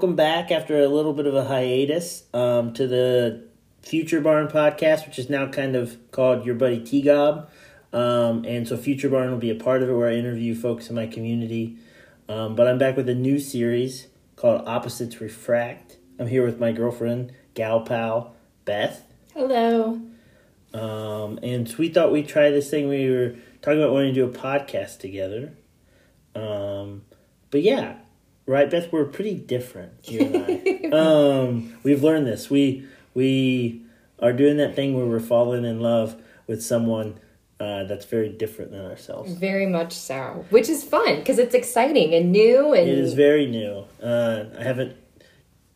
welcome back after a little bit of a hiatus um, to the Future Barn podcast, which is now kind of called Your Buddy T Gob. Um, and so Future Barn will be a part of it where I interview folks in my community. Um, but I'm back with a new series called Opposites Refract. I'm here with my girlfriend, gal pal, Beth. Hello. Um, and we thought we'd try this thing. We were talking about wanting to do a podcast together. Um, but yeah, right, Beth, we're pretty different, you and I. um, we've learned this. We we are doing that thing where we're falling in love with someone uh, that's very different than ourselves. Very much so, which is fun because it's exciting and new. And It is very new. Uh, I haven't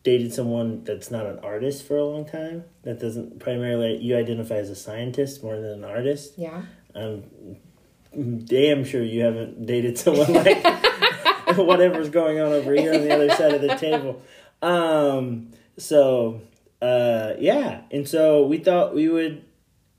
dated someone that's not an artist for a long time. That doesn't primarily you identify as a scientist more than an artist. yeah. I'm damn sure you haven't dated someone like whatever's going on over here on the other side of the table. Um, so uh, yeah, and so we thought we would,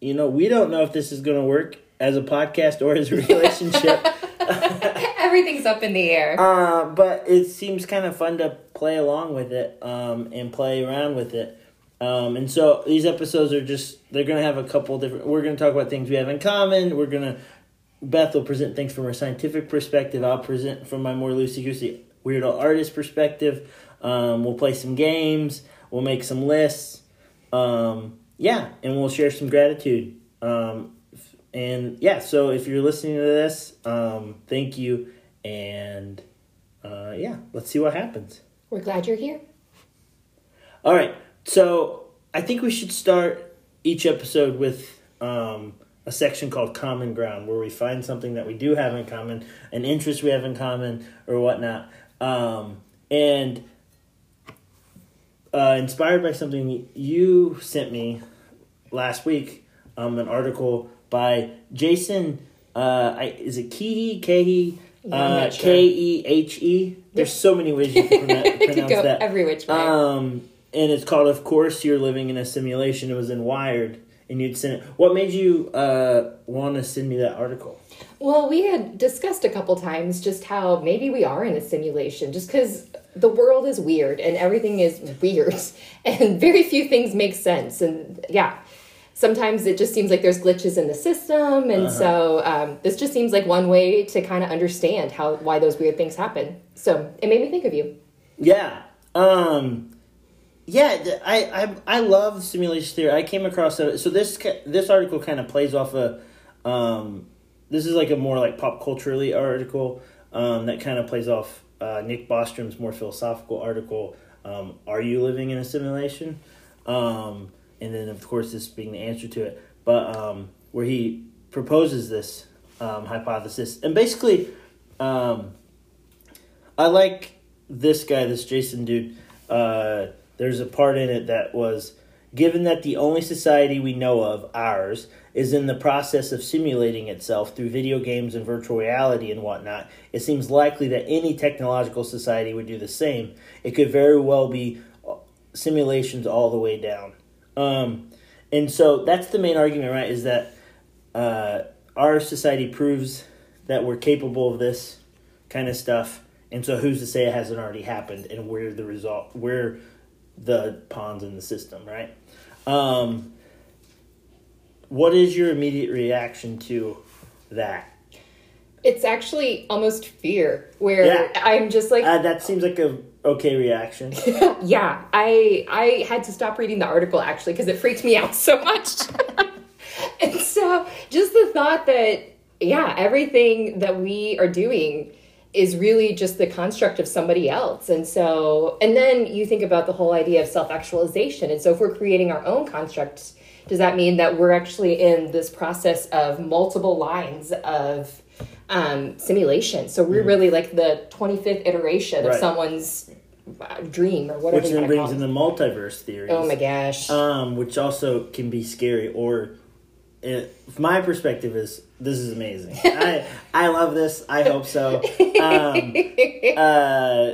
you know, we don't know if this is going to work as a podcast or as a relationship. Everything's up in the air. Uh, but it seems kind of fun to play along with it um, and play around with it. Um, and so these episodes are just, they're going to have a couple different, we're going to talk about things we have in common. We're going to, Beth will present things from her scientific perspective. I'll present from my more loosey goosey weirdo artist perspective. Um, we'll play some games. We'll make some lists. Um, yeah, and we'll share some gratitude. Um, and yeah, so if you're listening to this, um, thank you. And uh, yeah, let's see what happens. We're glad you're here. All right, so I think we should start each episode with um, a section called Common Ground, where we find something that we do have in common, an interest we have in common, or whatnot. Um, and uh, inspired by something you sent me last week, um, an article by Jason. Uh, I, is it Kehe? Kehe? Uh, sure. K E H E. There's so many ways you can pronounce, could pronounce go that. every which way. Um, and it's called "Of Course You're Living in a Simulation." It was in Wired, and you'd send it. What made you uh, want to send me that article? well, we had discussed a couple times just how maybe we are in a simulation, just because the world is weird and everything is weird, and very few things make sense. And yeah, sometimes it just seems like there's glitches in the system, and so um, this just seems like one way to kind of understand how why those weird things happen. So it made me think of you. Yeah. Um, yeah, I, I I love simulation theory. I came across. So this this article kind of plays off a. Um, this is like a more like pop culturally article um, that kind of plays off uh, Nick Bostrom's more philosophical article. Um, Are you living in a simulation? Um, and then of course this being the answer to it, but um, where he proposes this um, hypothesis and basically. Um, I like this guy, this Jason dude. Uh, there's a part in it that was given that the only society we know of, ours, is in the process of simulating itself through video games and virtual reality and whatnot, it seems likely that any technological society would do the same. It could very well be uh, simulations all the way down. Um, and so that's the main argument, right? Is that uh, our society proves that we're capable of this kind of stuff, and so who's to say it hasn't already happened? And we're the result. We're the pawns in the system, right? Um, what is your immediate reaction to that? It's actually almost fear, where Yeah. I'm just like, Uh, that seems like a okay reaction. yeah, I I had to stop reading the article actually because it freaked me out so much. and so just the thought that yeah, everything that we are doing is really just the construct of somebody else. And so and then you think about the whole idea of self-actualization. And so if we're creating our own constructs, does that mean that we're actually in this process of multiple lines of um, simulation? So we're really like the 25th iteration of someone's uh, dream or whatever Which then brings in the multiverse theory. Oh my gosh. um, which also can be scary or it, my perspective is this is amazing. I i love this. I hope so. Um, uh,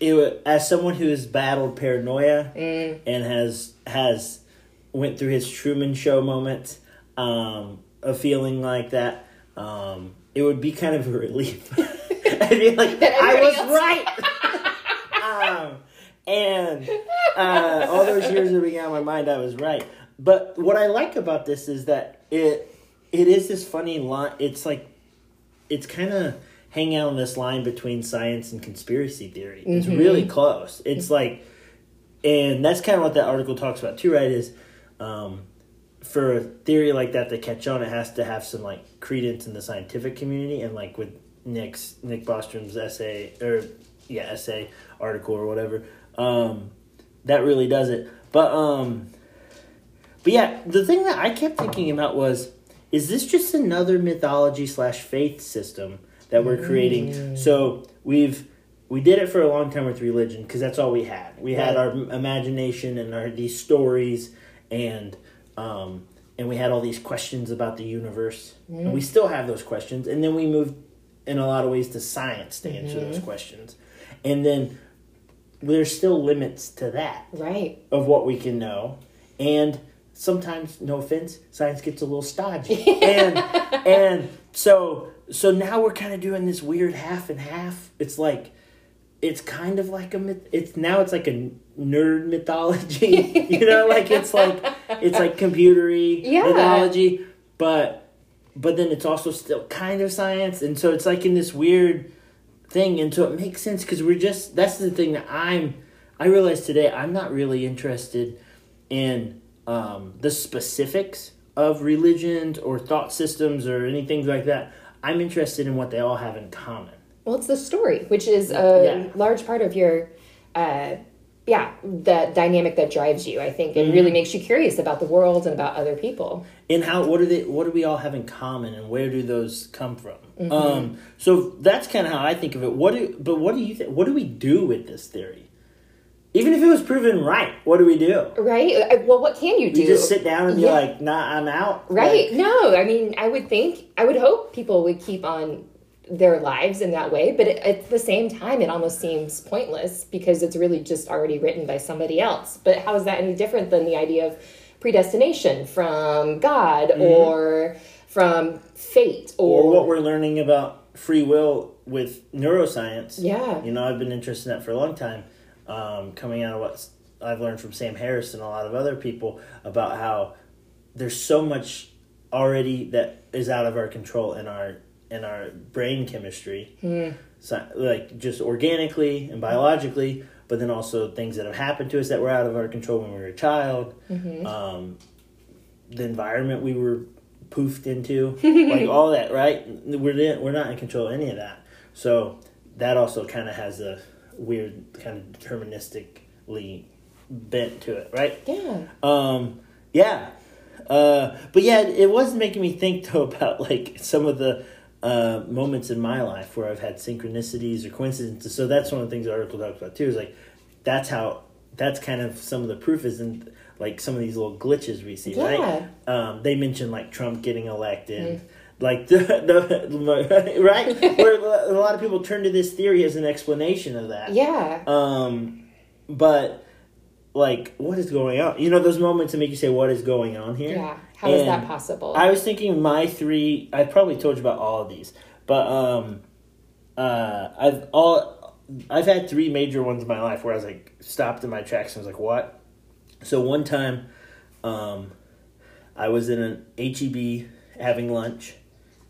it, as someone who has battled paranoia Mm. and has has went through his truman show moment um, a feeling like that um, it would be kind of a relief. I'd be like i was else- right. Um, and uh, all those years of being out of my mind, I was right. But what I like about this is that it it is this funny line. It's like it's kind of hanging out on this line between science and conspiracy theory. It's really close. It's like, and that's kind of what that article talks about too, right? Is um, for a theory like that to catch on, it has to have some like credence in the scientific community, and like with Nick's Nick Bostrom's essay or yeah essay article or whatever, um, that really does it. But um, but yeah, the thing that I kept thinking about was, is this just another mythology slash faith system that we're creating? Mm. So we've we did it for a long time with religion because that's all we had. We had our imagination and our these stories and um and we had all these questions about the universe. And we mm. still have those questions. And then we moved in a lot of ways to science to answer mm-hmm. those questions. And then there's still limits to that Right. of what we can know and sometimes no offense science gets a little stodgy. And and so so now we're kind of doing this weird half and half. It's like it's kind of like a myth it's now it's like a nerd mythology. You know like it's like it's like computery Yeah. mythology but but then it's also still kind of science. And so it's like in this weird thing. And so it makes sense because we're just that's the thing that i'm i realize today i'm not really interested in um, the specifics of religions or thought systems or anything like that i'm interested in what they all have in common Well, it's the story, which is a Yeah. large part of your, uh, yeah, the dynamic that drives you. I think and Mm-hmm. really makes you curious about the world and about other people. and how what do they what do we all have in common and where do those come from um so that's kind of how i think of it what do but what do you think what do we do with this theory even if it was proven right what do we do Right? Uh, Well, what can you do? you just sit down and be Yeah. like nah i'm out Right. Like, no, I mean, I would think, I would hope people would keep on their lives in that way, but at the same time, it almost seems pointless because it's really just already written by somebody else. But how is that any different than the idea of predestination from God or from fate or, or what we're learning about free will with neuroscience Yeah. you know i've been interested in that for a long time um, coming out of what i've learned from sam harris and a lot of other people about how there's so much already that is out of our control in our in our brain chemistry so, like just organically and biologically but then also things that have happened to us that were out of our control when we were a child um, the environment we were poofed into, like all that, right? We're we're not in control of any of that. So that also kind of has a weird kind of deterministically bent to it, right? yeah. Um, yeah. Uh, but yeah, it was making me think though about like some of the uh, moments in my life where I've had synchronicities or coincidences. So that's one of the things the article talks about too. Is like that's how that's kind of some of the proof is in like some of these little glitches we see, right? Um, they mentioned like Trump getting elected. Like the, the right where a lot of people turn to this theory as an explanation of that. Yeah. Um, but like, what is going on? You know, those moments that make you say, "What is going on here?" Yeah. How is that possible? I was thinking my three. I probably told you about all of these, but um, uh, I've all I've had three major ones in my life where I was like stopped in my tracks and was like, "What?" So one time, um, I was in an HEB having lunch,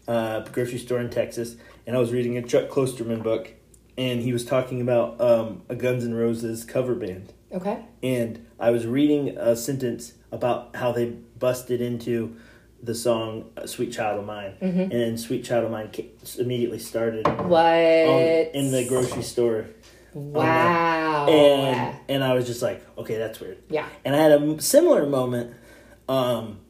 uh, grocery store in Texas, and I was reading a Chuck Klosterman book, and he was talking about um, a Guns N' Roses cover band okay. and I was reading a sentence about how they busted into the song uh, "Sweet Child O' Mine," and then "Sweet Child O' Mine" immediately started What? on, in the grocery store, Wow. and and I was just like, okay, that's weird. yeah. And I had a similar moment, um,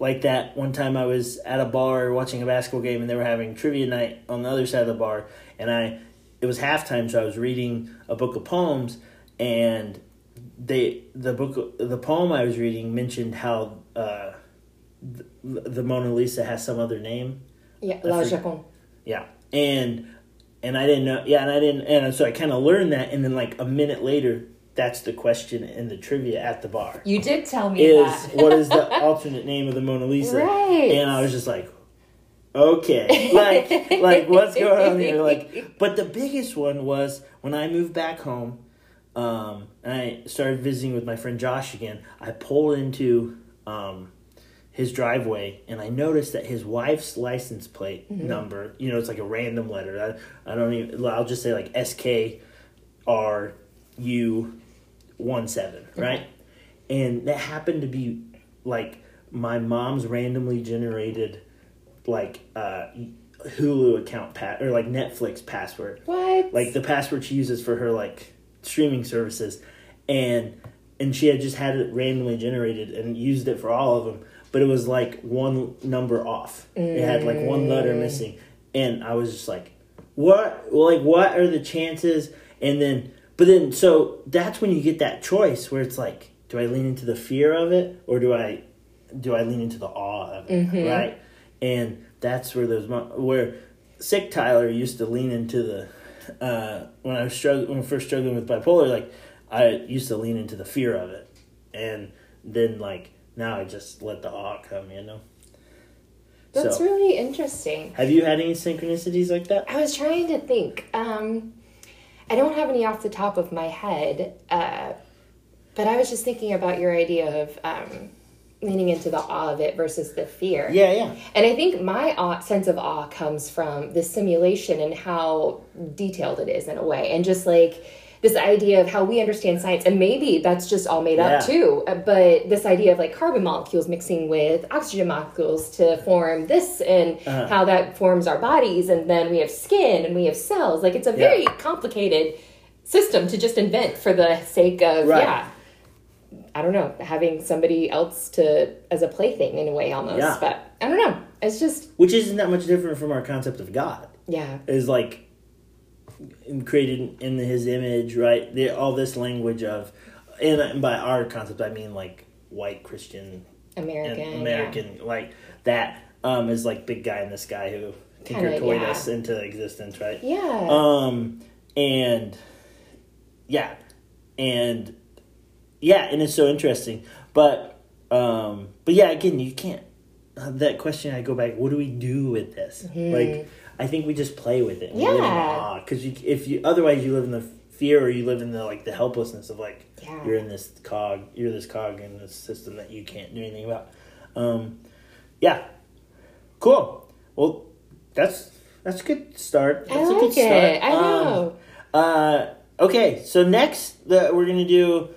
like that one time I was at a bar watching a basketball game, and they were having trivia night on the other side of the bar, and I, it was halftime, so I was reading a book of poems, and they the book the poem I was reading mentioned how uh, the, the Mona Lisa has some other name. Yeah. La Japon. Yeah, and and I didn't know. Yeah, and I didn't. And so I kind of learned that, and then like a minute later, that's the question in the trivia at the bar You did tell me is that. what is the alternate name of the Mona Lisa? Right. And I was just like, okay, like like what's going on here? Like, but the biggest one was when I moved back home. um, and I started visiting with my friend Josh again. I pull into um, his driveway and I noticed that his wife's license plate number, you know, it's like a random letter. I, I don't even, I'll just say like SKRU one seven, right? And that happened to be like my mom's randomly generated like uh, Hulu account pat or like Netflix password. What? like the password she uses for her like streaming services. And and she had just had it randomly generated and used it for all of them but it was like one number off. It had like one letter missing. And i was just like what? Well, like what are the chances? And then but then so that's when you get that choice where it's like do i lean into the fear of it or do i do i lean into the awe of it right and that's where those where sick tyler used to lean into the uh, when I was struggling, when I first struggling with bipolar, like I used to lean into the fear of it, and then like now I just let the awe come, you know. That's so, really interesting. have you had any synchronicities like that? I was trying to think. Um, I don't have any off the top of my head, uh, but I was just thinking about your idea of um, leaning into the awe of it versus the fear. Yeah, yeah, And I think my awe, sense of awe comes from the simulation and how detailed it is in a way, and just like this idea of how we understand science, and maybe that's just all made up too. uh, But this idea of like carbon molecules mixing with oxygen molecules to form this, and Uh-huh. how that forms our bodies, and then we have skin and we have cells. Like it's a very complicated system to just invent for the sake of Right. yeah. I don't know, having somebody else to as a plaything in a way almost. Yeah. But I don't know. It's just which isn't that much different from our concept of God. yeah. Is like created in His image, right? The, all this language of, and, and by our concept I mean like white Christian American. and American like that um, is like big guy in the sky who tinker toyed yeah. us into existence, right? Yeah. yeah. Um, and yeah, and yeah, and it's so interesting. But um, but yeah, again, you can't. uh, That question, I go back. What do we do with this? Like, I think we just play with it. Yeah. Because you, if you otherwise you live in the fear or you live in the like the helplessness of like Yeah. you're in this cog, you're this cog in this system that you can't do anything about. Um, yeah, cool. Well, that's that's a good start. I That's a like good start. it. I Um, know. uh, okay, so next the, we're gonna do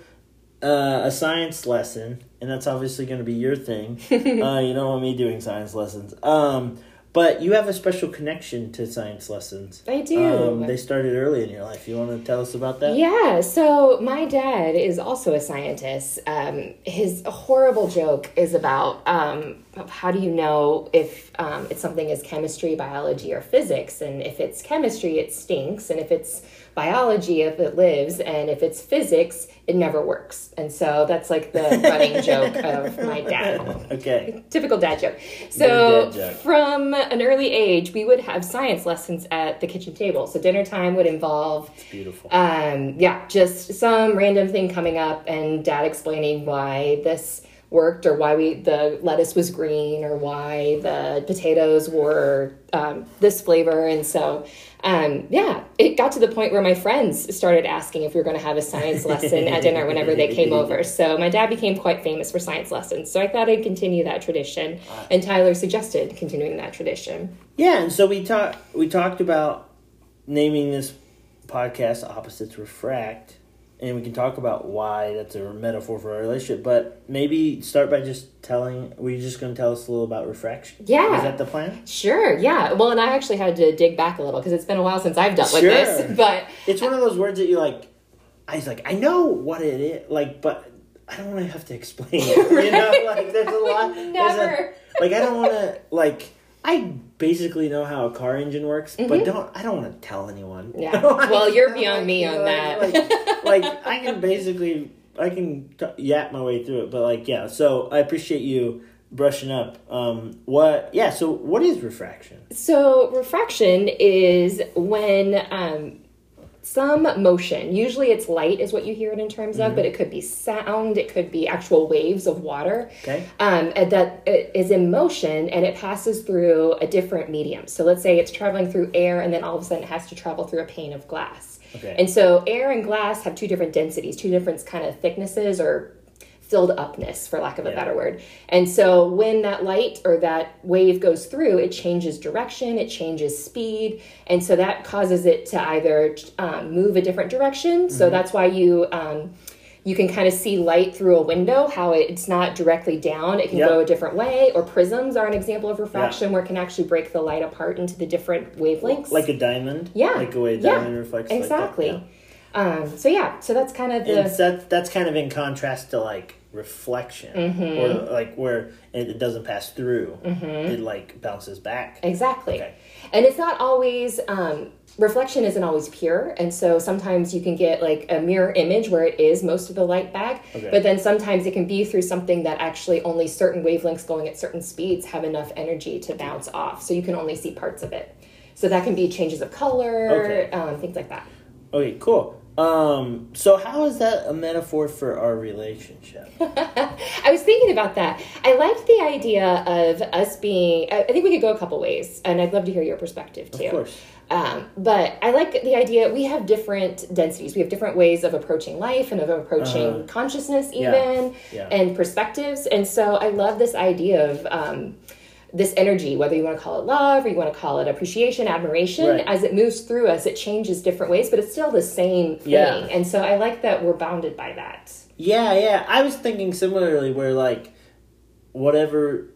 uh, a science lesson, and that's obviously gonna be your thing. uh, you don't want me doing science lessons. Um, but you have a special connection to science lessons. I do. Um, they started early in your life. You want to tell us about that? Yeah, so my dad is also a scientist. Um, his horrible joke is about um, how do you know if um, it's something is chemistry, biology, or physics? And if it's chemistry, it stinks. And if it's biology, if it lives. And if it's physics, it never works. And so that's like the running joke of my dad. Okay. Typical dad joke. So dad joke. from an early age, we would have science lessons at the kitchen table. So dinner time would involve Beautiful. um, yeah, just some random thing coming up and dad explaining why this worked or why we the lettuce was green or why the potatoes were um, this flavor. And so um, yeah it got to the point where my friends started asking if we were going to have a science lesson at dinner whenever they came over. So my dad became quite famous for science lessons. So i thought i'd continue that tradition. And tyler suggested continuing that tradition. Yeah, and so we talked we talked about naming this podcast "Opposites Refract," and we can talk about why that's a metaphor for our relationship. But maybe start by just telling. Were you just going to tell us a little about refraction? Yeah. is that the plan? sure yeah well and i actually had to dig back a little because it's been a while since i've dealt with Sure. this but It's one of those words that you like. I was like, I know what it is, like, but I don't want to have to explain it. You know, like there's a lot. there's a- Never. like I don't want to like. I basically know how a car engine works, but don't I don't want to tell anyone. Mm-hmm. Yeah. Like, Well, you're like, beyond me on that. Like, like, I can basically I can t- yap my way through it, but like yeah. So I appreciate you brushing up. Um, what? Yeah. So what is refraction? So, refraction is when um, some motion, usually it's light, is what you hear it in terms of, but it could be sound, it could be actual waves of water. Okay. Um, and that it is in motion and it passes through a different medium. So, let's say it's traveling through air and then all of a sudden it has to travel through a pane of glass. Okay. And so air and glass have two different densities, two different kind of thicknesses or filled upness, for lack of a Yeah. better word. And so when that light or that wave goes through, it changes direction, it changes speed, and so that causes it to either um, move a different direction. So Mm-hmm. that's why you. Um, you can kind of see light through a window, how it's not directly down, it can Yep. go a different way. Or prisms are an example of refraction where it can actually break the light apart into the different wavelengths. Like a diamond. Yeah. Like a way a Yeah. diamond reflects. like that, exactly. yeah. Um, so yeah, so that's kind of the And that that's kind of in contrast to like reflection, Mm-hmm. or like where it, doesn't pass through, it like bounces back. exactly, Okay. and it's not always um, reflection isn't always pure, and so sometimes you can get like a mirror image where it is most of the light back, Okay. but then sometimes it can be through something that actually only certain wavelengths going at certain speeds have enough energy to bounce off, so you can only see parts of it. So that can be changes of color, Okay. um, things like that. Okay, cool. Um, so how is that a metaphor for our relationship? I was thinking about that. I liked the idea of us being. I think we could go a couple ways, and I'd love to hear your perspective too. Of course. Um, but I like the idea. We have different densities. We have different ways of approaching life and of approaching Uh-huh. consciousness, Yeah. even Yeah. and perspectives. And so I love this idea of. Um, this energy, whether you want to call it love or you want to call it appreciation, admiration, Right. as it moves through us, it changes different ways, but it's still the same thing. Yeah. And so I like that we're bounded by that. Yeah, yeah. I was thinking similarly, where like whatever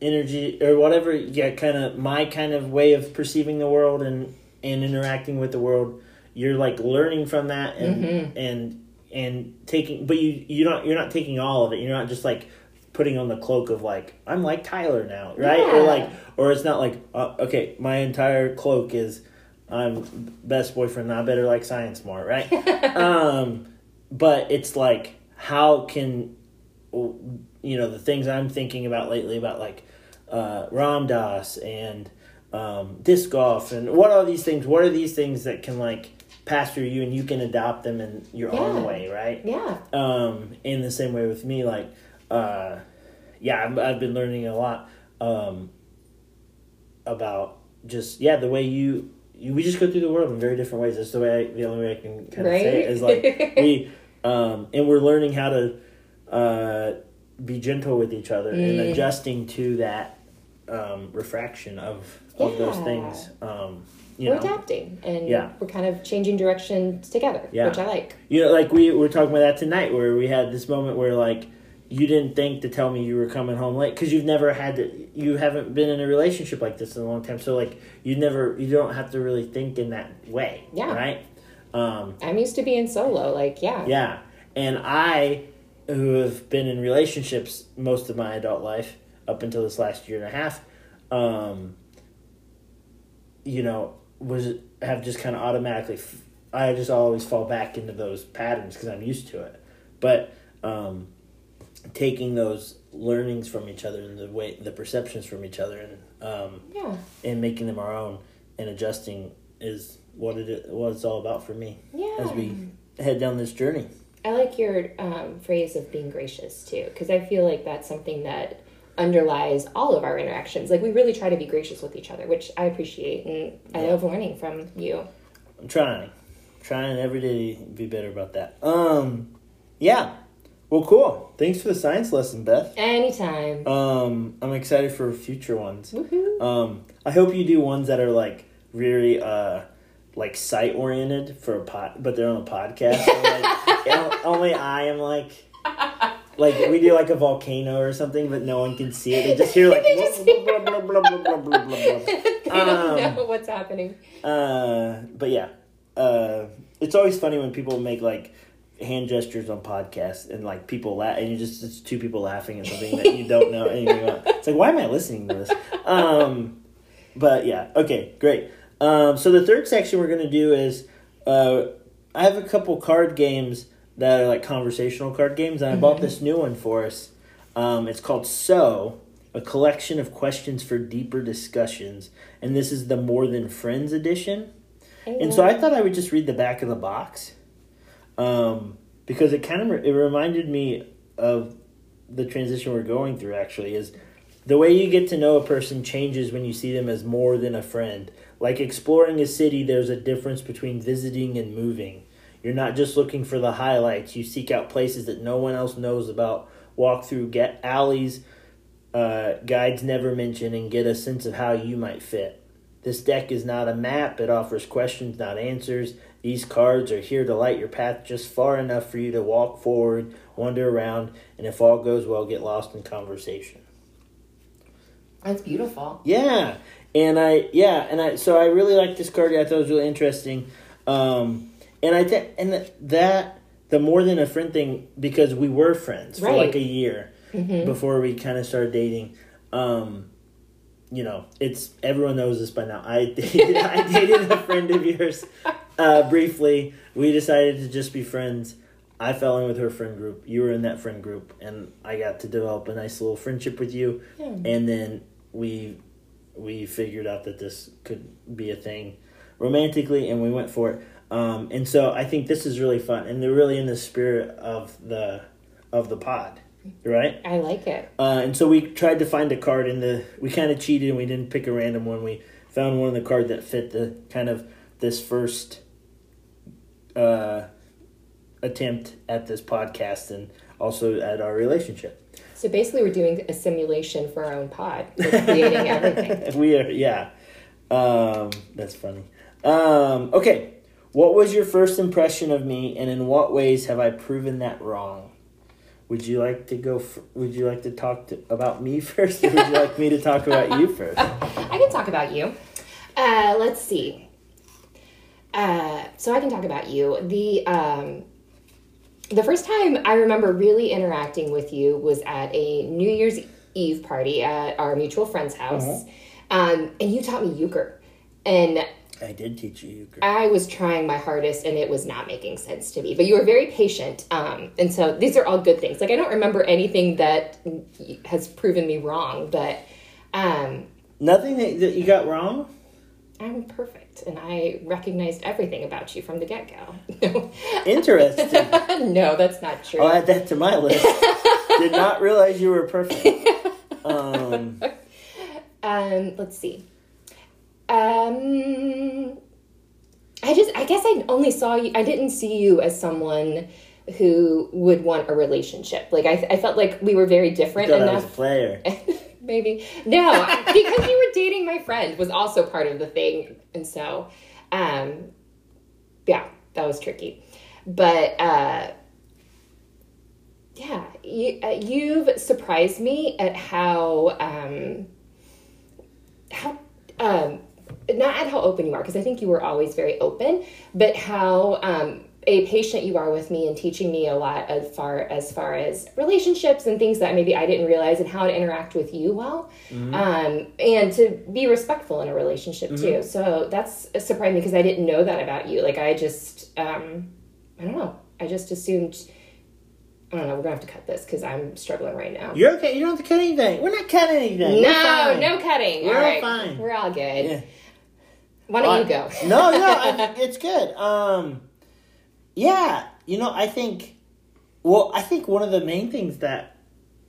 energy or whatever, yeah, kind of my kind of way of perceiving the world and and interacting with the world, you're like learning from that and Mm-hmm. and and taking, but you you're not you're not taking all of it. You're not just like putting on the cloak of like I'm like Tyler now, right? Or like, or it's not like uh, okay, my entire cloak is I'm best boyfriend, not better like science more, right? um, but it's like how can you know the things I'm thinking about lately about like uh, Ram Dass and um, disc golf and what are these things? What are these things that can like pass through you and you can adopt them in your own way, right? Yeah. um, in the same way with me, like, uh, yeah, I've, I've been learning a lot um, about just yeah the way you, you we just go through the world in very different ways. That's the way I, the only way I can kind of say it is like we um, and we're learning how to uh, be gentle with each other and Mm. adjusting to that um, refraction of of those things. Um, you we're know, adapting and Yeah. we're kind of changing directions together, Yeah. which I like. You know, like we were talking about that tonight, where we had this moment where like you didn't think to tell me you were coming home late because you've never had to. You haven't been in a relationship like this in a long time, so like you never, you don't have to really think in that way. Yeah. Right. Um, I'm used to being solo, like yeah. yeah, and I, who have been in relationships most of my adult life up until this last year and a half, um, you know, was have just kind of automatically. f- I just always fall back into those patterns because I'm used to it, but um, taking those learnings from each other and the way the perceptions from each other and um, Yeah. and making them our own and adjusting is what it what it's all about for me Yeah. as we head down this journey. I like your um, phrase of being gracious too, because I feel like that's something that underlies all of our interactions. Like we really try to be gracious with each other, which I appreciate, and I love learning from you. I'm trying, trying every day to be better about that. Um, yeah. Well, cool. Thanks for the science lesson, Beth. Anytime. Um, I'm excited for future ones. Woohoo. Um, I hope you do ones that are like really uh like site oriented for a pot, but they're on a podcast. like, only I am like like we do like a volcano or something, but no one can see it. They just hear like they just blah, blah, blah, blah, blah, blah, blah, they don't um, know what's happening. Uh, but yeah, uh, it's always funny when people make like hand gestures on podcasts and like people laugh, and you just it's two people laughing at something that you don't know anything about. It's like, why am I listening to this? Um, but yeah, okay, great. Um, so the third section we're gonna do is uh, I have a couple card games that are like conversational card games, and I bought this new one for us. Um, it's called So, a collection of questions for deeper discussions, and this is the More Than Friends edition. And so I thought I would just read the back of the box, um, because it kind of it reminded me of the transition we're going through. Actually, is The way you get to know a person changes when you see them as more than a friend. Like exploring a city, there's a difference between visiting and moving. You're not just looking for the highlights, you seek out places that no one else knows about, walk through get alleys uh, guides never mention, and get a sense of how you might fit. This deck is not a map, it offers questions, not answers. These cards are here to light your path just far enough for you to walk forward, wander around, and if all goes well, get lost in conversation. That's beautiful. Yeah, and I yeah, and I so I really like this card. I thought it was really interesting, um, and I think and that the more than a friend thing because we were friends for like a year before we kind of started dating. Um, you know, it's everyone knows this by now. I dated, I dated a friend of yours uh, briefly. We decided to just be friends. I fell in with her friend group. You were in that friend group, and I got to develop a nice little friendship with you. Yeah. And then we we figured out that this could be a thing romantically, and we went for it. Um, and so I think this is really fun, and they're really in the spirit of the of the pod, right? I like it. Uh, and so we tried to find a card in the. We kind of cheated and we didn't pick a random one. We found one of the card that fit the kind of this first uh, attempt at this podcast and also at our relationship. So basically, we're doing a simulation for our own pod. We're creating everything. we are, yeah. Um, that's funny. Um, okay, what was your first impression of me, and in what ways have I proven that wrong? Would you like to go? F- would you like to talk to, about me first, or would you like me to talk about you first? I can talk about you. Uh, let's see. Uh, so I can talk about you. The um, the first time I remember really interacting with you was at a New Year's Eve party at our mutual friend's house, um, and you taught me euchre, and I did teach you euchre. I was trying my hardest and it was not making sense to me. But you were very patient. Um, and so these are all good things. Like I don't remember anything that has proven me wrong, but um, Nothing that, that you got wrong. I'm perfect and I recognized everything about you from the get go. Interesting. no, that's not true. I'll add that to my list. Did not realize you were perfect. Um, Um, let's see. Um, I just, I guess I only saw you, I didn't see you as someone who would want a relationship. Like, I, I felt like we were very different thought I was a enough. player. Maybe. No, because you were dating my friend was also part of the thing. And so, um, yeah, that was tricky. But, uh, yeah, you, uh, you've surprised me at how, um, how, um, not at how open you are, because I think you were always very open, but how, um, a patient you are with me and teaching me a lot as far as far as relationships and things that maybe I didn't realize and how to interact with you well, um, and to be respectful in a relationship too. So that's surprising me because I didn't know that about you. Like I just, um, I don't know. I just assumed. I don't know. We're gonna have to cut this because I'm struggling right now. You're okay. You don't have to cut anything. We're not cutting anything. No, no cutting. We're all all right, fine. we're all good. Yeah. Why don't you go? no, no, I, it's good. Um, yeah, you know, I think. Well, I think one of the main things that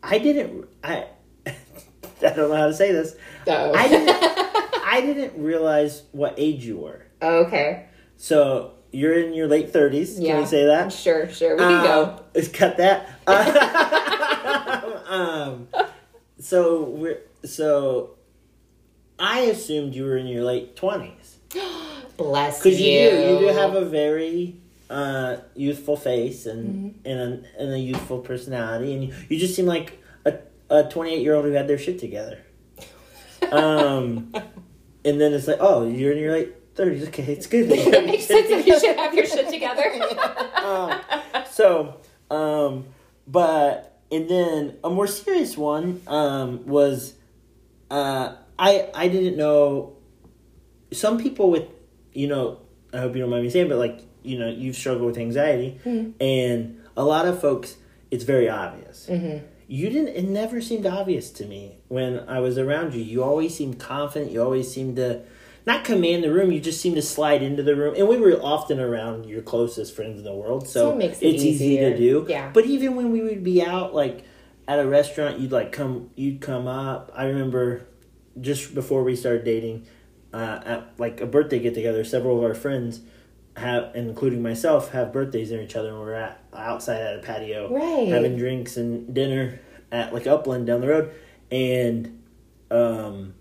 I didn't, I, I don't know how to say this. Oh. I didn't, I didn't realize what age you were. okay. So you're in your late thirties. Yeah. Can we say that? Sure, sure. We can go. Um, Let's cut that. Uh, um, so we're so. I assumed you were in your late twenties Bless you. because you do. You do have a very uh, youthful face and and, a, and a youthful personality, and you, you just seem like a a twenty eight year old who had their shit together. Um, and then it's like, oh, you're in your late thirties. Okay, it's good. it makes sense if you should have your shit together. um, so, um, but and then a more serious one um, was uh, I I didn't know some people with you know I hope you don't mind me saying, but like you know you've struggled with anxiety, mm-hmm. and a lot of folks it's very obvious. Mm-hmm. You didn't. It never seemed obvious to me when I was around you. You always seemed confident. You always seemed to not command the room. You just seemed to slide into the room, and we were often around your closest friends in the world, so, So it makes it it's easy to do. Yeah. But even when we would be out, like at a restaurant, you'd like come, you'd come up. I remember just before we started dating, uh, at like a birthday get together, several of our friends have, including myself, have birthdays near each other, and we're at outside at a patio, Right. having drinks and dinner at like Upland down the road, and um,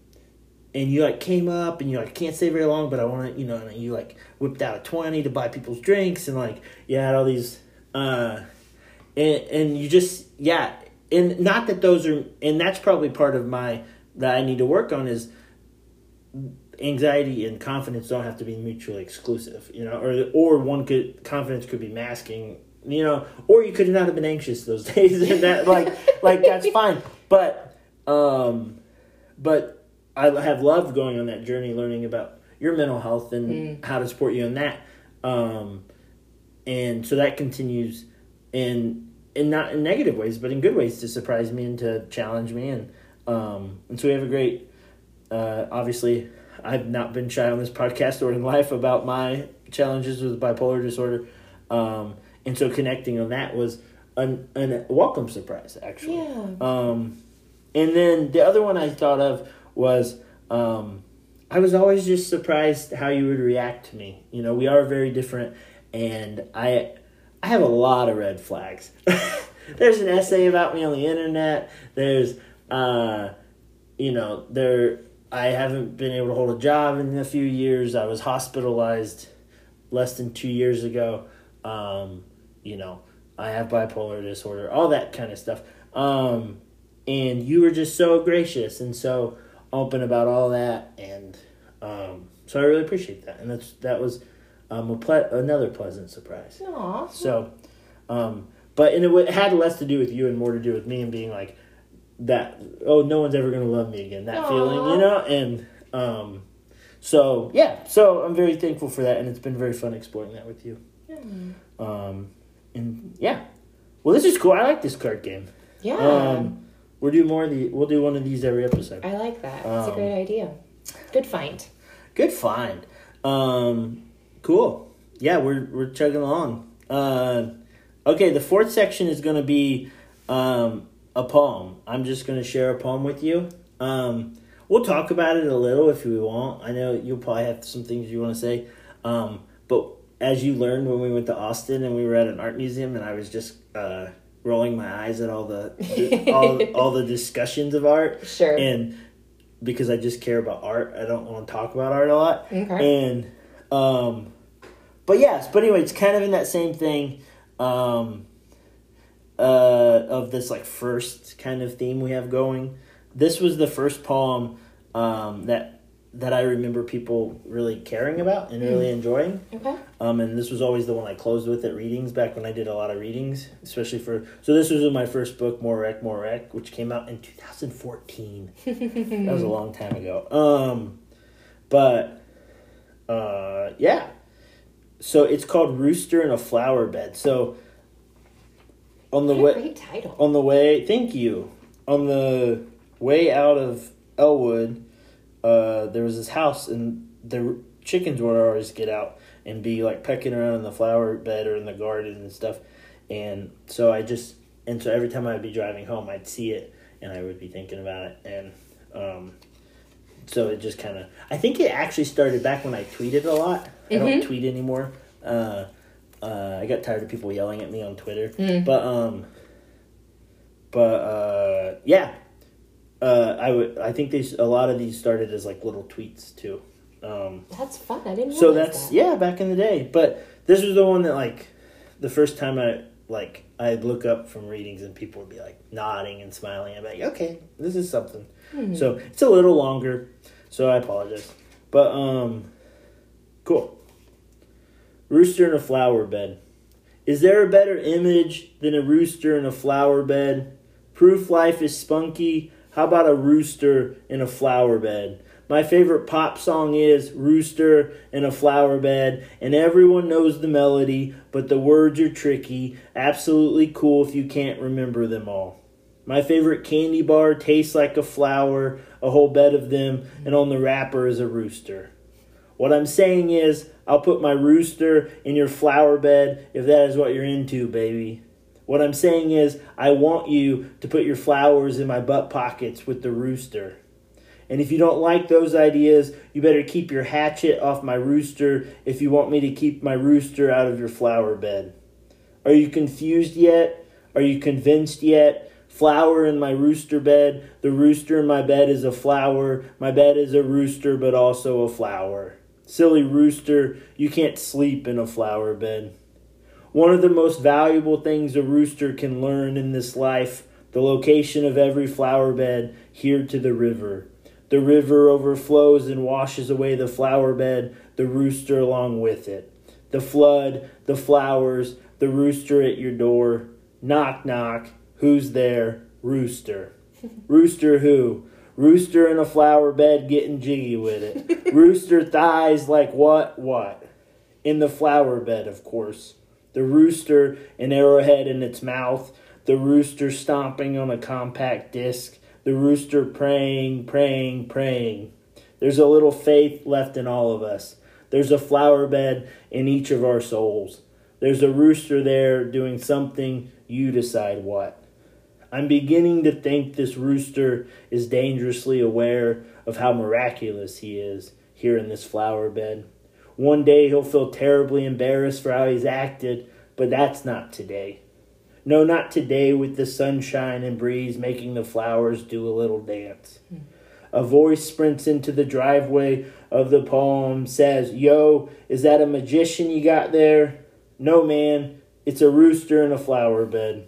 and you like came up and you like can't stay very long, but I want to, you know, and you like whipped out a twenty to buy people's drinks, and like you had all these, uh, and and you just yeah, and not that those are, and that's probably part of my that I need to work on is anxiety and confidence don't have to be mutually exclusive, you know, or or one could confidence could be masking, you know, or you could not have been anxious those days, and that like like that's fine, but um, but I have loved going on that journey, learning about your mental health and how to support you in that, um, and so that continues in in not in negative ways, but in good ways to surprise me and to challenge me, and um, and so we have a great. Uh, obviously, I've not been shy on this podcast or in life about my challenges with bipolar disorder, um, and so connecting on that was an, an welcome surprise, actually. Yeah. Um, and then the other one I thought of was um, I was always just surprised how you would react to me. You know, we are very different, and I I have a lot of red flags. There's an essay about me on the internet. There's uh, you know there I haven't been able to hold a job in a few years. I was hospitalized less than two years ago. Um, you know, I have bipolar disorder, all that kind of stuff. Um, and you were just so gracious and so open about all that, and um, so I really appreciate that. And that's that was um, a ple- another pleasant surprise. Aw. So, um, but and it had less to do with you and more to do with me and being like that. Oh, no one's ever gonna love me again. That Aw. feeling, you know, and um, so yeah. So I'm very thankful for that, and it's been very fun exploring that with you. Um, and yeah, well, this is cool. I like this card game. Yeah. Um, we'll do more of the. We'll do one of these every episode. I like that. That's a um, great idea. Good find. Good find. Um, cool. Yeah, we're we're chugging along. Uh, okay, the fourth section is going to be um, a poem. I'm just going to share a poem with you. Um, we'll talk about it a little if we want. I know you'll probably have some things you want to say. Um, but as you learned when we went to Austin and we were at an art museum, and I was just uh, rolling my eyes at all the all, all the discussions of art Sure. and because I just care about art, I don't want to talk about art a lot. Okay. And um but yes, but anyway, it's kind of in that same thing um uh of this like first kind of theme we have going. This was the first poem um that that I remember people really caring about and really enjoying. Okay. Um, and this was always the one I closed with at readings back when I did a lot of readings, especially for. So this was in my first book, More Wreck, More Wreck, which came out in 2014. that was a long time ago. Um, but uh, yeah. So it's called Rooster in a Flower Bed. So on the way great title. on the way, thank you. On the way out of Elwood, uh, there was this house, and the chickens would always get out and be like pecking around in the flower bed or in the garden and stuff. And so I just, and so every time I'd be driving home, I'd see it and I would be thinking about it. And um, so it just kind of, I think it actually started back when I tweeted a lot. I don't tweet anymore. Uh, uh, I got tired of people yelling at me on Twitter. But, um, but uh, yeah, uh, I would. I think these a lot of these started as like little tweets too. Um, That's fun. I didn't so that's that. yeah, back in the day. But this was the one that like the first time I like I'd look up from readings and people would be like nodding and smiling. I'm like, okay, this is something. So it's a little longer, so I apologize. But um, cool. Rooster in a flower bed. Is there a better image than a rooster in a flower bed? Proof life is spunky. How about a rooster in a flower bed? My favorite pop song is Rooster in a Flower Bed, and everyone knows the melody, but the words are tricky. Absolutely cool if you can't remember them all. My favorite candy bar tastes like a flower, a whole bed of them, and on the wrapper is a rooster. What I'm saying is, I'll put my rooster in your flower bed if that is what you're into, baby. What I'm saying is, I want you to put your flowers in my butt pockets with the rooster. And if you don't like those ideas, you better keep your hatchet off my rooster if you want me to keep my rooster out of your flower bed. Are you confused yet? Are you convinced yet? Flower in my rooster bed. The rooster in my bed is a flower. My bed is a rooster, but also a flower. Silly rooster, you can't sleep in a flower bed. One of the most valuable things a rooster can learn in this life the location of every flower bed here to the river. The river overflows and washes away the flower bed, the rooster along with it. The flood, the flowers, the rooster at your door. Knock, knock. Who's there? Rooster. Rooster who? Rooster in a flower bed getting jiggy with it. Rooster thighs like what? What? In the flower bed, of course the rooster an arrowhead in its mouth, the rooster stomping on a compact disc, the rooster praying, praying, praying. There's a little faith left in all of us. There's a flower bed in each of our souls. There's a rooster there doing something, you decide what. I'm beginning to think this rooster is dangerously aware of how miraculous he is here in this flower bed. One day he'll feel terribly embarrassed for how he's acted, but that's not today. No, not today with the sunshine and breeze making the flowers do a little dance. Mm. A voice sprints into the driveway of the poem, says, Yo, is that a magician you got there? No, man, it's a rooster in a flower bed.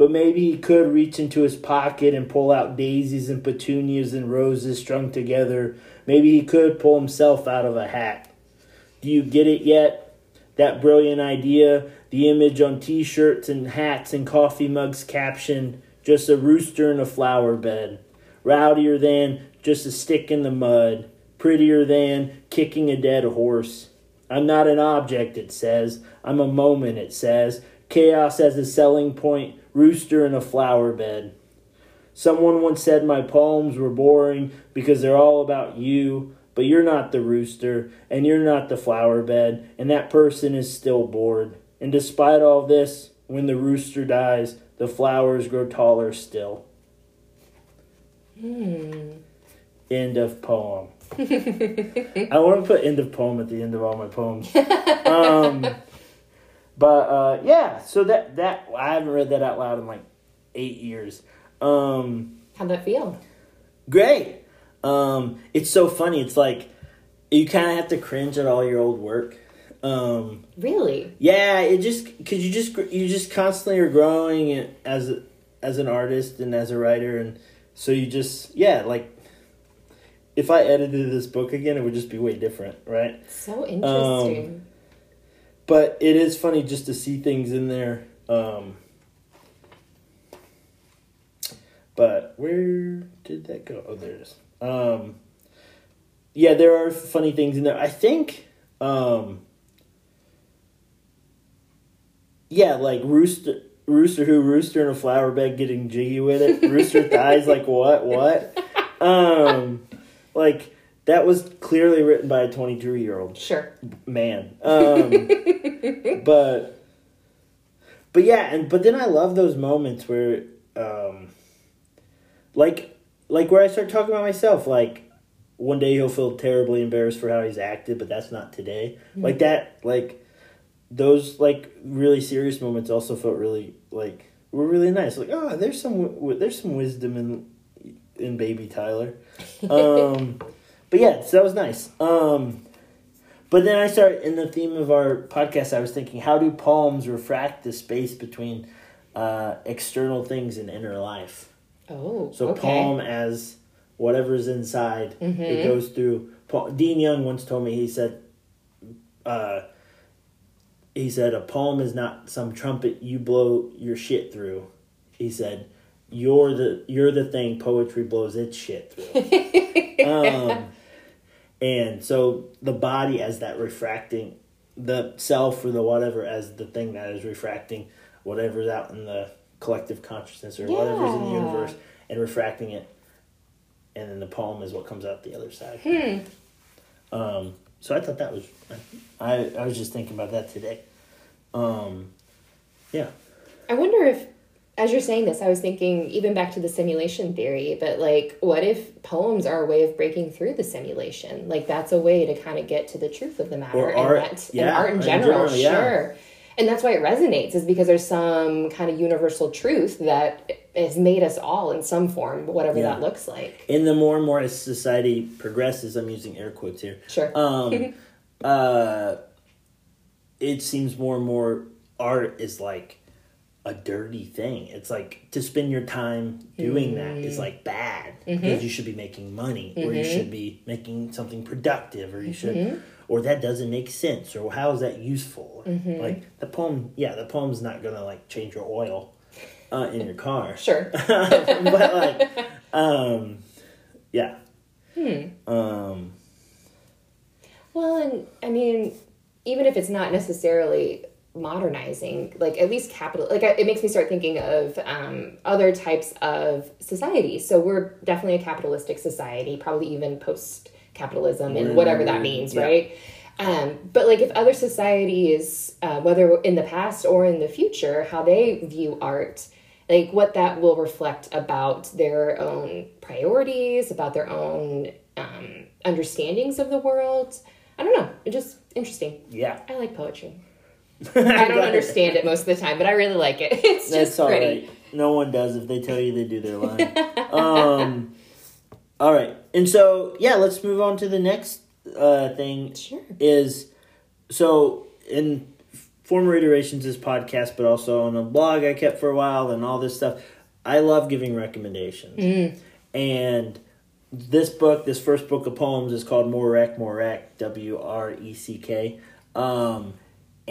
But maybe he could reach into his pocket and pull out daisies and petunias and roses strung together. Maybe he could pull himself out of a hat. Do you get it yet? That brilliant idea, the image on t shirts and hats and coffee mugs captioned, just a rooster in a flower bed. Rowdier than just a stick in the mud. Prettier than kicking a dead horse. I'm not an object, it says. I'm a moment, it says. Chaos as a selling point, rooster in a flower bed. Someone once said my poems were boring because they're all about you, but you're not the rooster, and you're not the flower bed, and that person is still bored. And despite all this, when the rooster dies, the flowers grow taller still. Hmm. End of poem. I want to put end of poem at the end of all my poems. Um, but uh, yeah, so that that I haven't read that out loud in like eight years. Um, How'd that feel? Great. Um, it's so funny. It's like you kind of have to cringe at all your old work. Um, really? Yeah, it just because you just you just constantly are growing as as an artist and as a writer, and so you just yeah like if I edited this book again, it would just be way different, right? So interesting. Um, but it is funny just to see things in there. Um, but where did that go? Oh, there it is. Um, yeah, there are funny things in there. I think, um, yeah, like rooster, rooster who rooster in a flower bed getting jiggy with it. Rooster thighs, like what, what? Um, like that was clearly written by a twenty-two year old sure man. Um, but, but yeah, and but then I love those moments where, um, like like where I start talking about myself, like one day he'll feel terribly embarrassed for how he's acted, but that's not today. Mm-hmm. Like that, like those like really serious moments also felt really like were really nice. Like oh, there's some there's some wisdom in in baby Tyler. Um, but yeah, so that was nice. Um, but then I start in the theme of our podcast. I was thinking, how do poems refract the space between uh, external things and inner life? Oh, so okay. poem as whatever's inside. Mm-hmm. It goes through. Dean Young once told me he said, uh, he said a poem is not some trumpet you blow your shit through. He said, you're the you're the thing poetry blows its shit through. um, and so the body as that refracting, the self or the whatever as the thing that is refracting whatever's out in the collective consciousness or yeah. whatever's in the universe and refracting it and then the poem is what comes out the other side hmm. um, so i thought that was I, I was just thinking about that today um, yeah I wonder if, as you're saying this, I was thinking even back to the simulation theory, but like, what if poems are a way of breaking through the simulation? Like, that's a way to kind of get to the truth of the matter. Or and art, that- yeah, and art in in general, general, yeah. sure. And that's why it resonates, is because there's some kind of universal truth that has made us all in some form, whatever Yeah. that looks like. And the more and more as society progresses, I'm using air quotes here. Sure. Um, uh, it seems more and more art is like a dirty thing. It's like to spend your time doing that is like bad because you should be making money or you should be making something productive or you should or that doesn't make sense or how is that useful? Like the poem, yeah, the poem's not gonna like change your oil uh, in your car Sure. but like, um, yeah. Um, Well, and I mean, even if it's not necessarily modernizing, like at least capital, like it makes me start thinking of um, other types of society. So we're definitely a capitalistic society, probably even post capitalism and whatever that means, Yeah. right? Um, but like if other societies, uh, whether in the past or in the future, how they view art, like what that will reflect about their own priorities, about their own um, understandings of the world. I don't know. It's just interesting. yeah. I like poetry. I don't understand it most of the time, but I really like it. It's just That's all pretty. right. No one does. If they tell you they do, their line. um, all right. And so, yeah, let's move on to the next uh, thing. Sure. Is so in former iterations of this podcast, but also on a blog I kept for a while and all this stuff. I love giving recommendations. Mm. And this book, this first book of poems, is called Morek Morek, W R E C K. Um,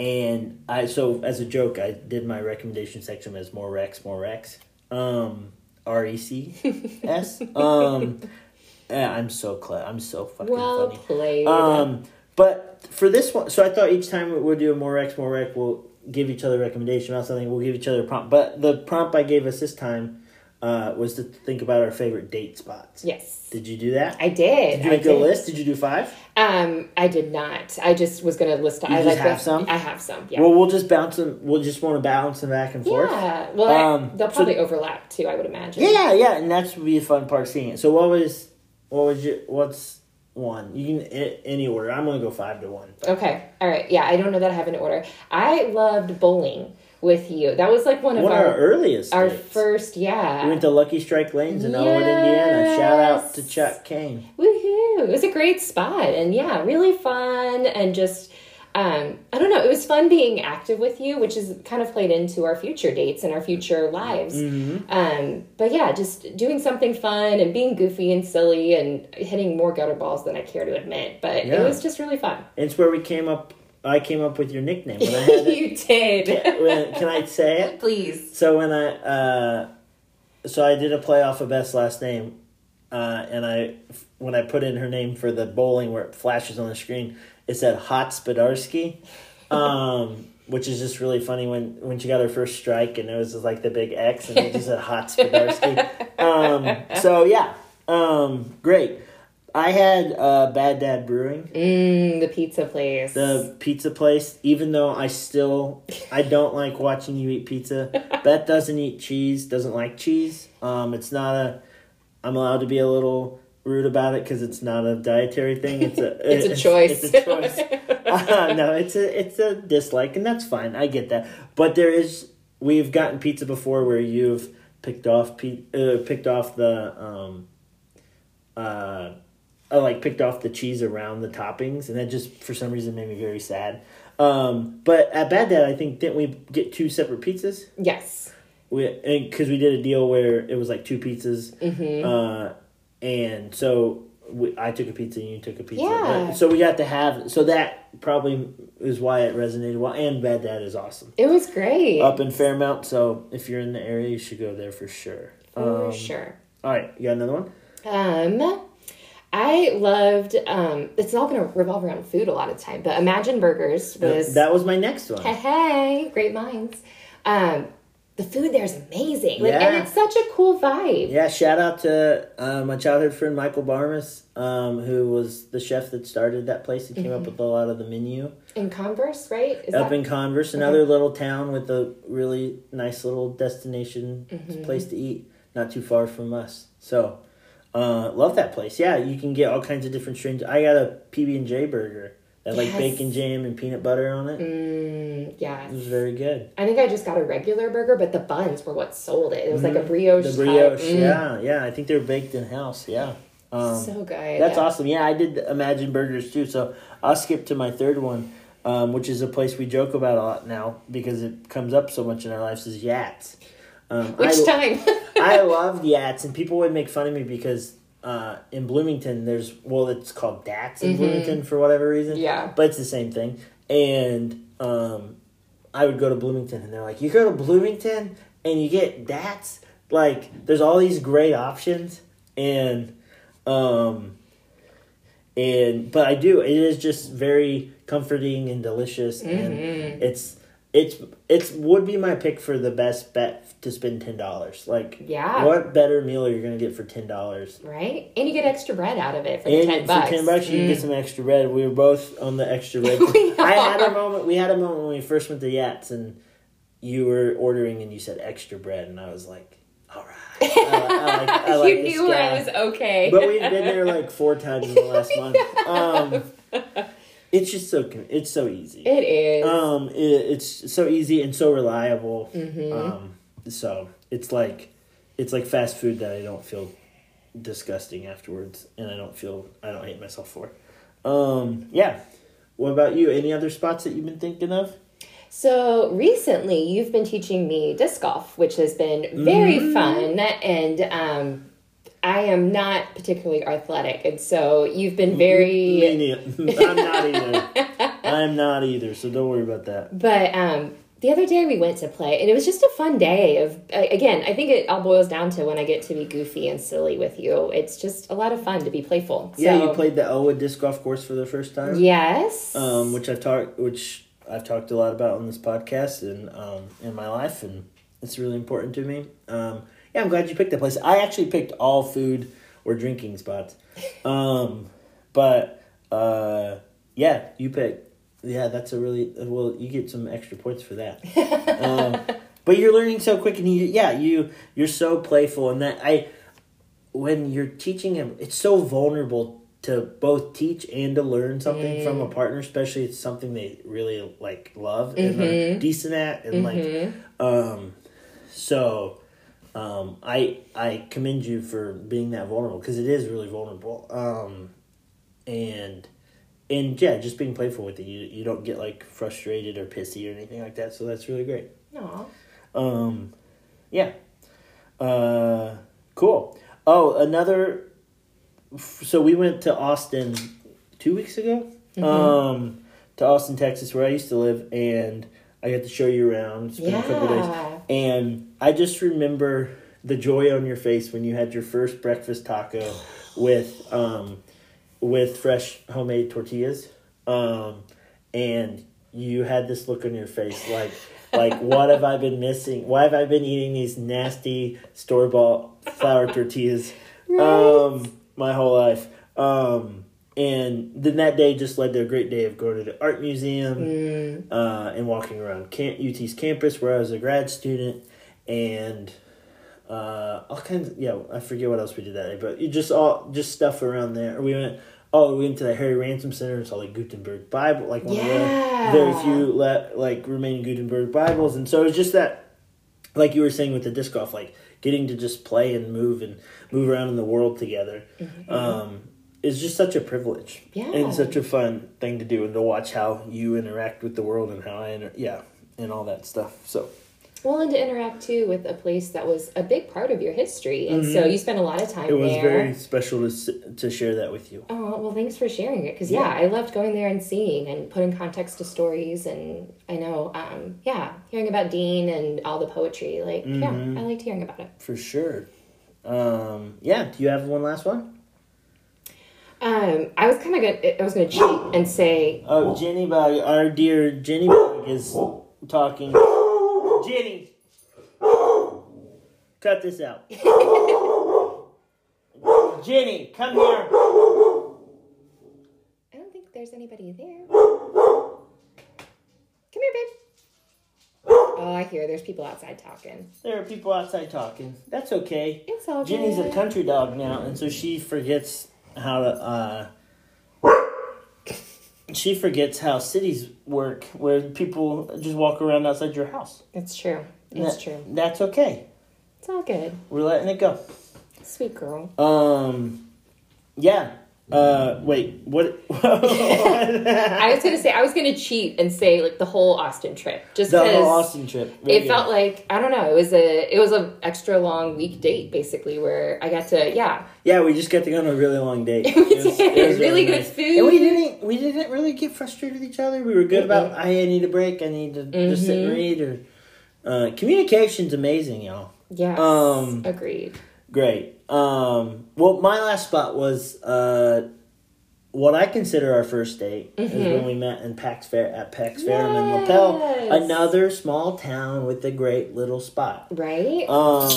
and I so as a joke, I did my recommendation section as more Rex, more Rex. Um, R E C S. Um, I'm so clever. I'm so fucking Well funny. played. Um, but for this one, so I thought each time we'll do a more Rex, more Rex, we'll give each other a recommendation about something. We'll give each other a prompt. But the prompt I gave us this time uh, was to think about our favorite date spots. yes. Did you do that? I did. Did you I make a list? Did you do five? Um, I did not. I just was gonna list. I just like have the- some? I have some. Yeah. Well, we'll just bounce them. We'll just want to bounce them back and forth. yeah. Well, I- Um, they'll so- probably overlap too. I would imagine. Yeah, yeah, and that's would be a fun part seeing it. So what was, what was your, what's one? You can any order. I'm gonna go five to one. Okay. All right. Yeah. I don't know that I have an order. I loved bowling with you. That was like one of One our our earliest. our dates. first. Yeah. We went to Lucky Strike Lanes in Elwood, Indiana. Shout out to Chuck Kane. Woohoo! It was a great spot, and yeah, really fun, and just um, I don't know. It was fun being active with you, which is kind of played into our future dates and our future lives. Mm-hmm. Um, but yeah, just doing something fun and being goofy and silly and hitting more gutter balls than I care to admit. But Yeah. it was just really fun. It's where we came up. I came up with your nickname when I had it. you did. when, can I say it? Please. So when I uh, so I did a playoff of best last name, uh, and I when I put in her name for the bowling where it flashes on the screen, it said Hot Spadarski, um, which is just really funny when when she got her first strike and it was like the big X and it just said Hot Spadarski. um, so yeah, um, great. I had uh, Bad Dad Brewing. Mm, the pizza place. the pizza place even though i still i don't like watching you eat pizza. Beth doesn't eat cheese doesn't like cheese. Um it's not a i'm allowed to be a little rude about it because it's not a dietary thing. It's a It's a choice. it's a choice. Uh, no it's a it's a dislike and that's fine. I get that. But there is we've gotten pizza before where you've picked off pe- uh, picked off the um uh I like picked off the cheese around the toppings, and that just for some reason made me very sad. Um, but at Bad Dad, I think didn't we get two separate pizzas? yes. We because we did a deal where it was like two pizzas, Mm-hmm. uh, and so we, I took a pizza and you took a pizza. Yeah. So we got to have so that probably is why it resonated well. And Bad Dad is awesome It was great. up in Fairmount. So if you're in the area, you should go there for sure. For Um, sure. All right, you got another one? Um, I loved. Um, it's all going to revolve around food a lot of time, but Imagine Burgers was that was my next one. hey, hey great minds. Um, the food there is amazing. Like, and it's such a cool vibe. Yeah, shout out to uh, my childhood friend Michael Barmas, um, who was the chef that started that place. He came up with a lot of the menu. In Converse, right? Is up that- in Converse, another little town with a really nice little destination Mm-hmm. place to eat, not too far from us. So, uh, love that place. Yeah, you can get all kinds of different strains. I got a PB and J burger that like bacon jam and peanut butter on it. Mm, yeah. It was very good. I think I just got a regular burger, but the buns were what sold it. It was like a brioche. Mm-hmm. The brioche. Mm, yeah, yeah. I think they're baked in house. Yeah. Um, so good. That's yeah. awesome. Yeah, I did Imagine Burgers too. So I'll skip to my third one, um, which is a place we joke about a lot now because it comes up so much in our lives. Is Yats. Um, Which I, time? I loved Yats, and people would make fun of me because uh, in Bloomington there's well, it's called Dats in Bloomington for whatever reason. Mm-hmm. Yeah. but it's the same thing. And um, I would go to Bloomington, and they're like, "You go to Bloomington and you get Dats? Like, there's all these great options." And um, and but I do. It is just very comforting and delicious, and Mm-hmm. it's it's it's would be my pick for the best bet to spend ten dollars. Like, Yeah. what better meal are you gonna get for ten dollars? right? And you get extra bread out of it for And ten bucks. for ten bucks, you Mm. get some extra bread. We were both on the extra bread. We I had a moment. We had a moment when we first went to Yats, and you were ordering, and you said extra bread, and I was like, "All right." I, I like, I like you knew guy. I was okay. But we've been there like four times in the last month. Um, it's just so it's so easy. it is. Um, it, it's so easy and so reliable. Mm-hmm. Um, so it's like it's like fast food that I don't feel disgusting afterwards, and I don't feel I don't hate myself for. Um, yeah. What about you? Any other spots that you've been thinking of? So recently, you've been teaching me disc golf, which has been very Mm. fun, and um, I am not particularly athletic, and so you've been very. I'm not either. I'm not either. So don't worry about that. But um, the other day we went to play, and it was just a fun day. Of again, I think it all boils down to when I get to be goofy and silly with you. It's just a lot of fun to be playful. Yeah, So- you played the Elwood disc golf course for the first time. Yes. um, which I've talked, which I've talked a lot about on this podcast and um, in my life, and it's really important to me. Um, yeah, I'm glad you picked that place. I actually picked all food or drinking spots, um, but uh, yeah, you picked. Yeah, that's a really well. You get some extra points for that. um, but you're learning so quick, and you yeah you you're so playful, and that I when you're teaching him, it's so vulnerable to both teach and to learn something from a partner, especially it's something they really like love and are decent at, and like, um, so, um, I I commend you for being that vulnerable because it is really vulnerable, um, and and yeah, just being playful with it, you you don't get like frustrated or pissy or anything like that, so that's really great. Aw. Um, yeah. Uh, cool. Oh, another. So we went to Austin two weeks ago. Um, to Austin, Texas, where I used to live, and I got to show you around. Spend a couple days, Yeah. And I just remember the joy on your face when you had your first breakfast taco with um, with fresh homemade tortillas, um, and you had this look on your face like like what have I been missing? Why have I been eating these nasty store bought flour tortillas um, my whole life? Um, and then that day just led to a great day of going to the art museum uh, and walking around camp, UT's campus where I was a grad student and uh, all kinds. Of, yeah, I forget what else we did that day, but just all just stuff around there. We went. Oh, we went to the Harry Ransom Center and saw like Gutenberg Bible, like one Yeah. of the very few le- like remaining Gutenberg Bibles, and so it was just that, like you were saying with the disc golf, like getting to just play and move and move around in the world together, um, is just such a privilege. Yeah. and such a fun thing to do, and to watch how you interact with the world and how I, inter- yeah, and all that stuff. So Well, and to interact too with a place that was a big part of your history, and so you spent a lot of time Mm-hmm. it was there. very special to to share that with you. Oh well, thanks for sharing it. Because yeah, I loved going there and seeing and putting context to stories, and I know, um, yeah, hearing about Dean and all the poetry. Like, Mm-hmm. yeah, I liked hearing about it. For sure. Um, yeah. Do you have one last one? Um, I was kind of gonna, I was gonna cheat and say, Oh, Jenny Bug, our dear Jenny Bug is talking. Jenny, Cut this out. Jenny, come here. I don't think there's anybody there. Come here, babe. Oh, I hear there's people outside talking. There are people outside talking. That's okay. It's all Jenny's a country dog now, and so she forgets how to. uh She forgets how cities work, where people just walk around outside your house. It's true. It's that- true. That's okay. It's all good. We're letting it go. Sweet girl. Um, yeah. Uh, wait. What? I was gonna say I was gonna cheat and say like the whole Austin trip, just the whole Austin trip. Very it good. felt like I don't know. It was a it was a extra long week date basically where I got to yeah Yeah, we just got to go on a really long date. It was Really good food. and we didn't. We didn't really get frustrated with each other. We were good about. I need a break. I need to just sit and Mhm. read. Or uh, communication's amazing, y'all. Yeah. Um, agreed Great. Um, well, my last spot was uh, what I consider our first date is Mhm. when we met in Pax Fair at Pax Verum in Lapel, another small town with a great little spot. right Um,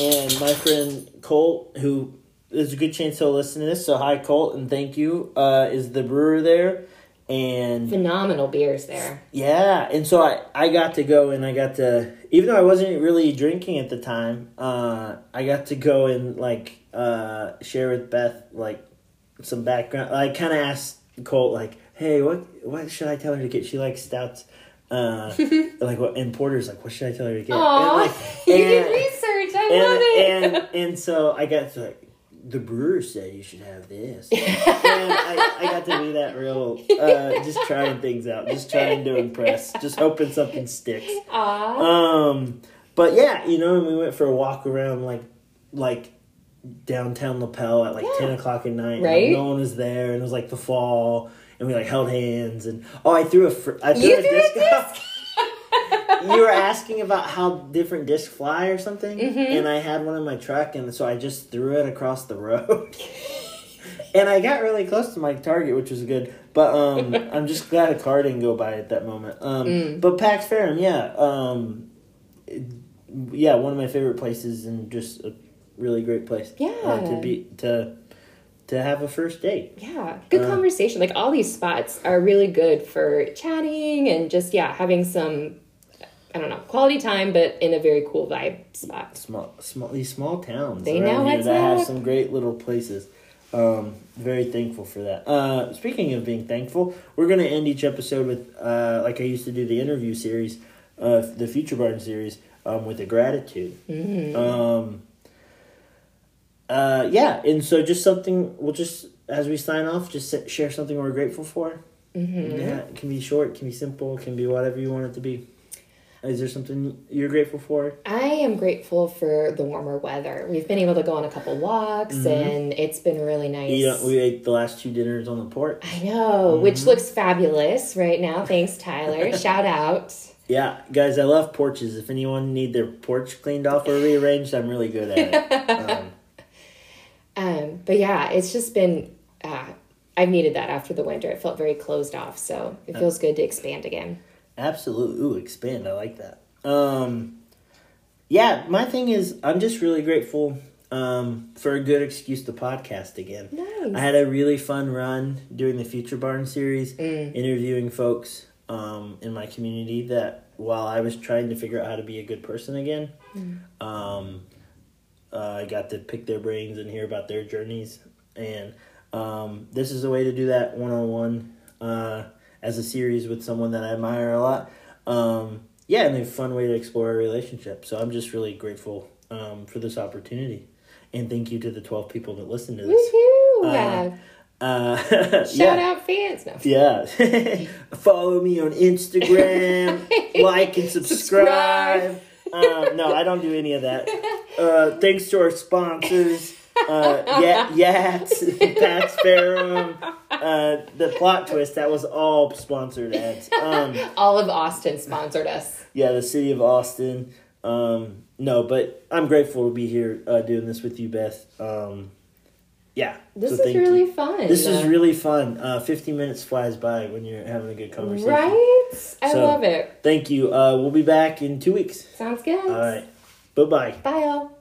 and my friend Colt, who there's a good chance he'll listen to this, so hi Colt, and thank you. Uh, is the brewer there, and phenomenal beers there yeah, and so I I got to go and I got to even though I wasn't really drinking at the time, uh, I got to go and like uh share with Beth like some background. I kind of asked Colt like, hey, what what should I tell her to get? She likes stouts. Uh, like what and porters like what should I tell her to get? Aw, And, like, you did research I love and, it and and so I got to like the brewer said you should have this. and I, I got to be that real uh, just trying things out, just trying to impress, just hoping something sticks. Aw. Um but yeah, you know, and we went for a walk around like like downtown Lapel at like Yeah. ten o'clock at night. and, Right. like, no one was there and it was like the fall and we like held hands and oh I threw a fr- I threw You a threw a disc. you were asking about how different discs fly or something, Mhm. and I had one in my truck, and so I just threw it across the road. and I got really close to my target, which was good. But um, I'm just glad a car didn't go by at that moment. Um, Mm. But Pax Verum, yeah, um, yeah, one of my favorite places, and just a really great place. Yeah. uh, to be to to have a first date. Yeah, good Uh, conversation. Like all these spots are really good for chatting and just yeah, having some I don't know, quality time but in a very cool vibe spot. small, small these small towns They around know here that have some great little places. Um, very thankful for that. Uh, speaking of being thankful, we're gonna end each episode with uh, like I used to do the interview series, uh, the Future Barn series, um, with a gratitude. Mm. Um, uh, yeah, and so just something we'll just as we sign off, just share something we're grateful for. Mm-hmm. Yeah, it can be short, it can be simple, it can be whatever you want it to be. Is there something you're grateful for? I am grateful for the warmer weather. We've been able to go on a couple walks Mhm. and it's been really nice. You know, we ate the last two dinners on the porch. I know, which Mhm. looks fabulous right now. Thanks, Tyler. Shout out. Yeah, guys, I love porches. If anyone need their porch cleaned off or rearranged, I'm really good at it. Um, Um, but yeah, it's just been. Uh, I've needed that after the winter. It felt very closed off, so it feels good to expand again. Absolutely. Ooh, expand. I like that. Um, yeah, my thing is, I'm just really grateful um, for a good excuse to podcast again. Nice. I had a really fun run doing the Future Barn series, Mm. interviewing folks um, in my community that while I was trying to figure out how to be a good person again, um, uh, I got to pick their brains and hear about their journeys. And um, this is a way to do that one on one as a series with someone that I admire a lot. Um, yeah, and a fun way to explore a relationship. So I'm just really grateful um, for this opportunity. And thank you to the 12 people that listened to this. Woohoo! Uh, Uh, Shout yeah. out fans. No. Yeah. Follow me on Instagram, like and subscribe. um, no, I don't do any of that. Uh, thanks to our sponsors, uh, Yat, Yats, Pat's Verum, uh, the plot twist, that was all sponsored ads. Um, All of Austin sponsored us. yeah, the city of Austin. Um, no, but I'm grateful to be here uh, doing this with you, Beth. Um, yeah. This so is thank you. really fun. This is really fun. Uh, 15 minutes flies by when you're having a good conversation. right. I So- love it. Thank you. Uh, we'll be back in two weeks. Sounds good. All right. Bye bye. Bye, all.